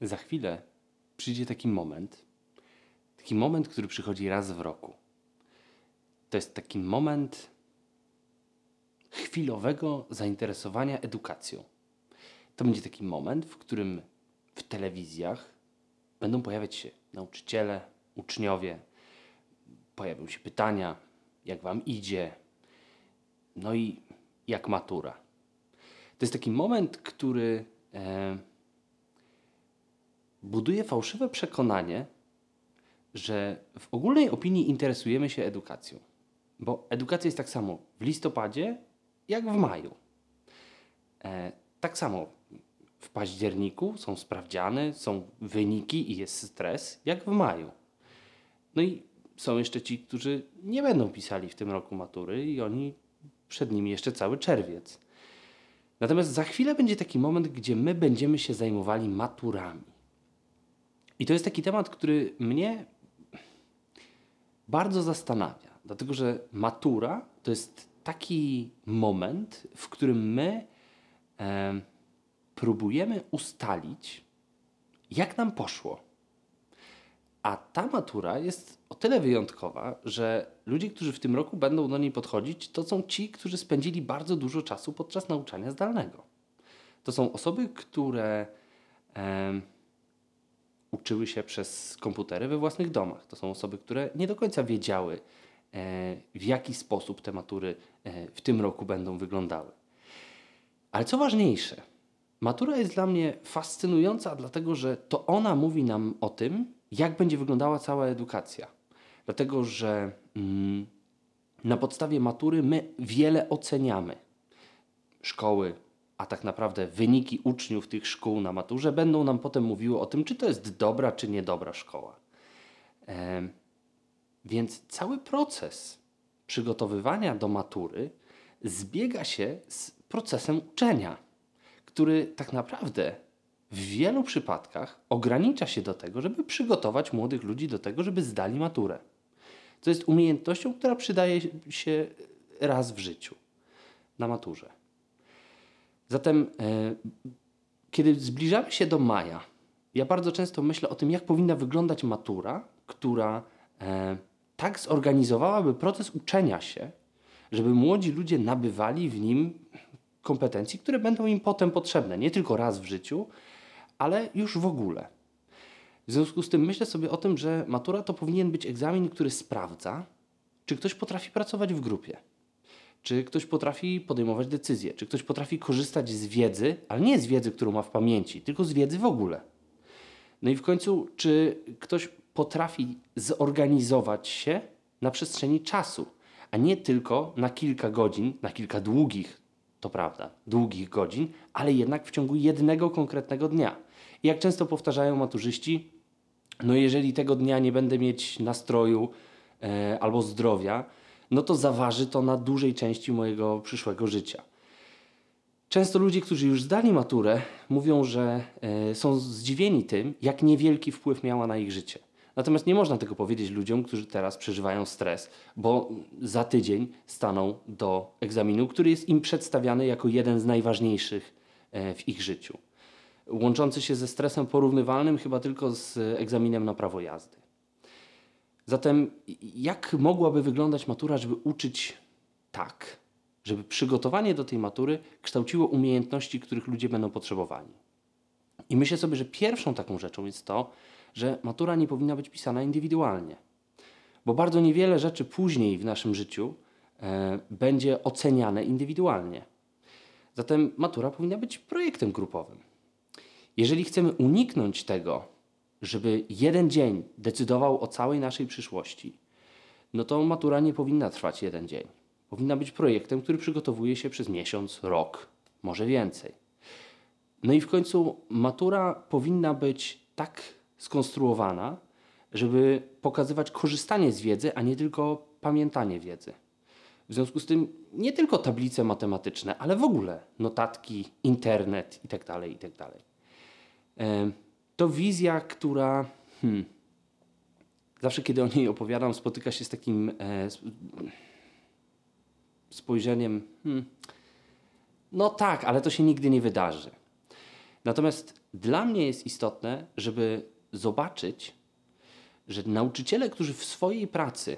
za chwilę przyjdzie taki moment, taki moment, który przychodzi raz w roku. To jest taki moment chwilowego zainteresowania edukacją. To będzie taki moment, w którym w telewizjach będą pojawiać się nauczyciele, uczniowie, pojawią się pytania, jak wam idzie, no i jak matura. To jest taki moment, który e, buduje fałszywe przekonanie, że w ogólnej opinii interesujemy się edukacją. Bo edukacja jest tak samo w listopadzie, jak w maju. E, tak samo w październiku są sprawdziany, są wyniki i jest stres, jak w maju. No i są jeszcze ci, którzy nie będą pisali w tym roku matury i oni przed nimi jeszcze cały czerwiec. Natomiast za chwilę będzie taki moment, gdzie my będziemy się zajmowali maturami. I to jest taki temat, który mnie bardzo zastanawia, dlatego że matura to jest taki moment, w którym my e, próbujemy ustalić, jak nam poszło. A ta matura jest o tyle wyjątkowa, że ludzie, którzy w tym roku będą do niej podchodzić, to są ci, którzy spędzili bardzo dużo czasu podczas nauczania zdalnego. To są osoby, które e, uczyły się przez komputery we własnych domach. To są osoby, które nie do końca wiedziały, e, w jaki sposób te matury e, w tym roku będą wyglądały. Ale co ważniejsze, matura jest dla mnie fascynująca, dlatego że to ona mówi nam o tym, jak będzie wyglądała cała edukacja. Dlatego, że mm, na podstawie matury my wiele oceniamy. Szkoły, a tak naprawdę wyniki uczniów tych szkół na maturze będą nam potem mówiły o tym, czy to jest dobra, czy niedobra szkoła. E, więc cały proces przygotowywania do matury zbiega się z procesem uczenia, który tak naprawdę w wielu przypadkach ogranicza się do tego, żeby przygotować młodych ludzi do tego, żeby zdali maturę. Co jest umiejętnością, która przydaje się raz w życiu na maturze. Zatem, e, kiedy zbliżamy się do maja, ja bardzo często myślę o tym, jak powinna wyglądać matura, która e, tak zorganizowałaby proces uczenia się, żeby młodzi ludzie nabywali w nim kompetencji, które będą im potem potrzebne, nie tylko raz w życiu, ale już w ogóle. W związku z tym myślę sobie o tym, że matura to powinien być egzamin, który sprawdza, czy ktoś potrafi pracować w grupie, czy ktoś potrafi podejmować decyzje, czy ktoś potrafi korzystać z wiedzy, ale nie z wiedzy, którą ma w pamięci, tylko z wiedzy w ogóle. No i w końcu, czy ktoś potrafi zorganizować się na przestrzeni czasu, a nie tylko na kilka godzin, na kilka długich, to prawda, długich godzin, ale jednak w ciągu jednego konkretnego dnia. I jak często powtarzają maturzyści, no jeżeli tego dnia nie będę mieć nastroju e, albo zdrowia, no to zaważy to na dużej części mojego przyszłego życia. Często ludzie, którzy już zdali maturę, mówią, że e, są zdziwieni tym, jak niewielki wpływ miała na ich życie. Natomiast nie można tego powiedzieć ludziom, którzy teraz przeżywają stres, bo za tydzień staną do egzaminu, który jest im przedstawiany jako jeden z najważniejszych e, w ich życiu. Łączący się ze stresem porównywalnym chyba tylko z egzaminem na prawo jazdy. Zatem, jak mogłaby wyglądać matura, żeby uczyć tak, żeby przygotowanie do tej matury kształciło umiejętności, których ludzie będą potrzebowali? I myślę sobie, że pierwszą taką rzeczą jest to, że matura nie powinna być pisana indywidualnie. Bo bardzo niewiele rzeczy później w naszym życiu e, będzie oceniane indywidualnie. Zatem matura powinna być projektem grupowym. Jeżeli chcemy uniknąć tego, żeby jeden dzień decydował o całej naszej przyszłości, no to matura nie powinna trwać jeden dzień. Powinna być projektem, który przygotowuje się przez miesiąc, rok, może więcej. No i w końcu matura powinna być tak skonstruowana, żeby pokazywać korzystanie z wiedzy, a nie tylko pamiętanie wiedzy. W związku z tym nie tylko tablice matematyczne, ale w ogóle notatki, internet itd. Tak itd. To wizja, która hmm, zawsze kiedy o niej opowiadam, spotyka się z takim e, spojrzeniem, hmm, no tak, ale to się nigdy nie wydarzy. Natomiast dla mnie jest istotne, żeby zobaczyć, że nauczyciele, którzy w swojej pracy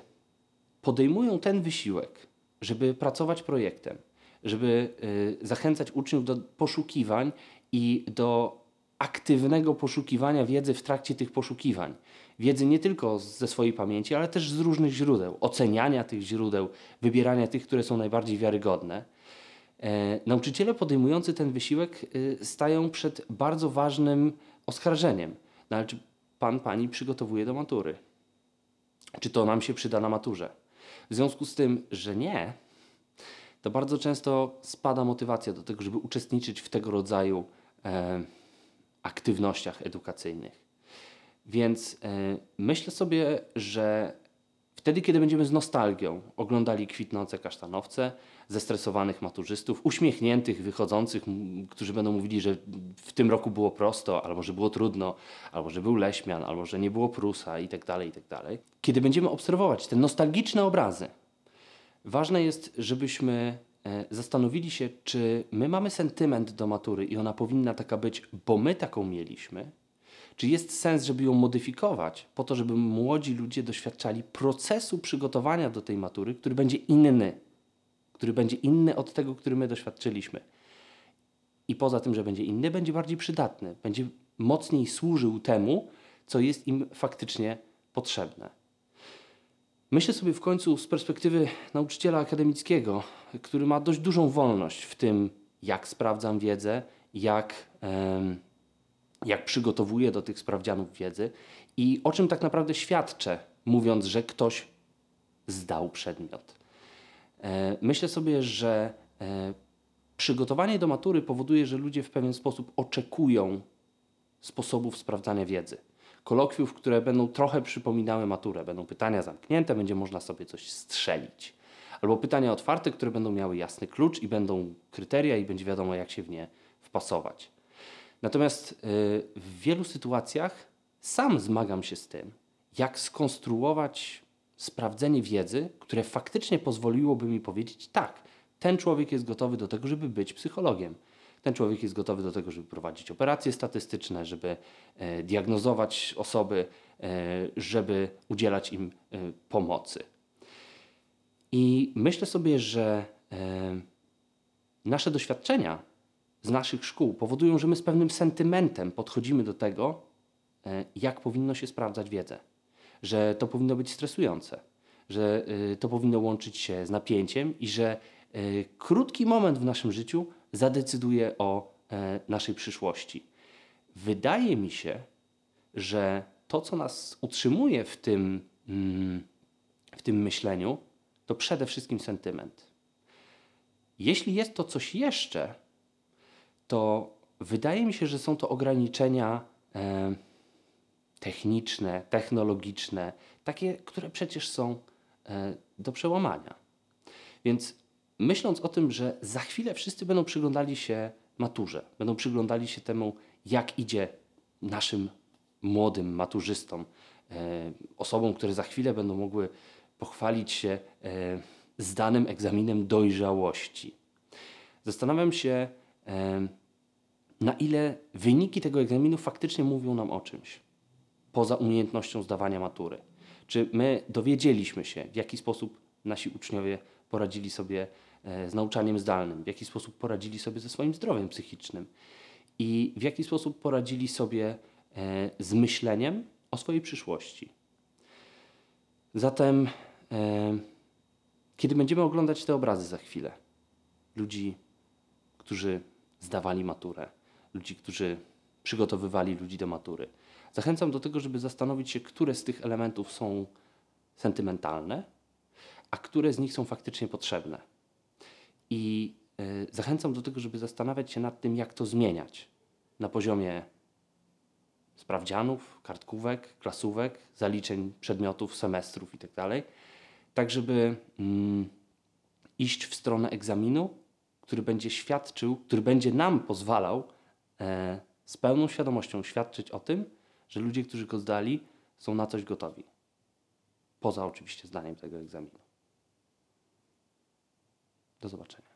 podejmują ten wysiłek, żeby pracować projektem, żeby y, zachęcać uczniów do poszukiwań i do aktywnego poszukiwania wiedzy w trakcie tych poszukiwań. Wiedzy nie tylko ze swojej pamięci, ale też z różnych źródeł, oceniania tych źródeł, wybierania tych, które są najbardziej wiarygodne. E, nauczyciele podejmujący ten wysiłek y, stają przed bardzo ważnym oskarżeniem. No ale czy pan, pani przygotowuje do matury? Czy to nam się przyda na maturze? W związku z tym, że nie, to bardzo często spada motywacja do tego, żeby uczestniczyć w tego rodzaju e, aktywnościach edukacyjnych. Więc e, myślę sobie, że wtedy, kiedy będziemy z nostalgią oglądali kwitnące kasztanowce, zestresowanych maturzystów, uśmiechniętych, wychodzących, którzy będą mówili, że w tym roku było prosto, albo że było trudno, albo że był Leśmian, albo że nie było Prusa i tak dalej, i tak. Kiedy będziemy obserwować te nostalgiczne obrazy, ważne jest, żebyśmy zastanowili się, czy my mamy sentyment do matury i ona powinna taka być, bo my taką mieliśmy, czy jest sens, żeby ją modyfikować, po to, żeby młodzi ludzie doświadczali procesu przygotowania do tej matury, który będzie inny, który będzie inny od tego, który my doświadczyliśmy. I poza tym, że będzie inny, będzie bardziej przydatny, będzie mocniej służył temu, co jest im faktycznie potrzebne. Myślę sobie w końcu z perspektywy nauczyciela akademickiego, który ma dość dużą wolność w tym, jak sprawdzam wiedzę, jak. jak przygotowuję do tych sprawdzianów wiedzy i o czym tak naprawdę świadczę, mówiąc, że ktoś zdał przedmiot. E, Myślę sobie, że e, przygotowanie do matury powoduje, że ludzie w pewien sposób oczekują sposobów sprawdzania wiedzy. Kolokwiów, które będą trochę przypominały maturę. Będą pytania zamknięte, będzie można sobie coś strzelić. Albo pytania otwarte, które będą miały jasny klucz i będą kryteria i będzie wiadomo, jak się w nie wpasować. Natomiast y, w wielu sytuacjach sam zmagam się z tym, jak skonstruować sprawdzenie wiedzy, które faktycznie pozwoliłoby mi powiedzieć: tak, ten człowiek jest gotowy do tego, żeby być psychologiem. Ten człowiek jest gotowy do tego, żeby prowadzić operacje statystyczne, żeby e, diagnozować osoby, e, żeby udzielać im e, pomocy. I myślę sobie, że nasze doświadczenia z naszych szkół powodują, że my z pewnym sentymentem podchodzimy do tego, jak powinno się sprawdzać wiedzę. Że to powinno być stresujące, że to powinno łączyć się z napięciem i że krótki moment w naszym życiu zadecyduje o e, naszej przyszłości. Wydaje mi się, że to, co nas utrzymuje w tym, mm, w tym myśleniu, to przede wszystkim sentyment. Jeśli jest to coś jeszcze, to wydaje mi się, że są to ograniczenia e, techniczne, technologiczne, takie, które przecież są e, do przełamania. Więc myśląc o tym, że za chwilę wszyscy będą przyglądali się maturze, będą przyglądali się temu, jak idzie naszym młodym maturzystom, e, osobom, które za chwilę będą mogły pochwalić się e, zdanym egzaminem dojrzałości. Zastanawiam się, e, na ile wyniki tego egzaminu faktycznie mówią nam o czymś, poza umiejętnością zdawania matury. Czy my dowiedzieliśmy się, w jaki sposób nasi uczniowie poradzili sobie e, z nauczaniem zdalnym, w jaki sposób poradzili sobie ze swoim zdrowiem psychicznym i w jaki sposób poradzili sobie e, z myśleniem o swojej przyszłości. Zatem, e, kiedy będziemy oglądać te obrazy za chwilę, ludzi, którzy zdawali maturę, ludzi, którzy przygotowywali ludzi do matury, zachęcam do tego, żeby zastanowić się, które z tych elementów są sentymentalne, a które z nich są faktycznie potrzebne. I y, zachęcam do tego, żeby zastanawiać się nad tym, jak to zmieniać na poziomie sprawdzianów, kartkówek, klasówek, zaliczeń przedmiotów, semestrów itd., tak żeby mm, iść w stronę egzaminu, który będzie świadczył, który będzie nam pozwalał e, z pełną świadomością świadczyć o tym, że ludzie, którzy go zdali, są na coś gotowi. Poza oczywiście zdaniem tego egzaminu. Do zobaczenia.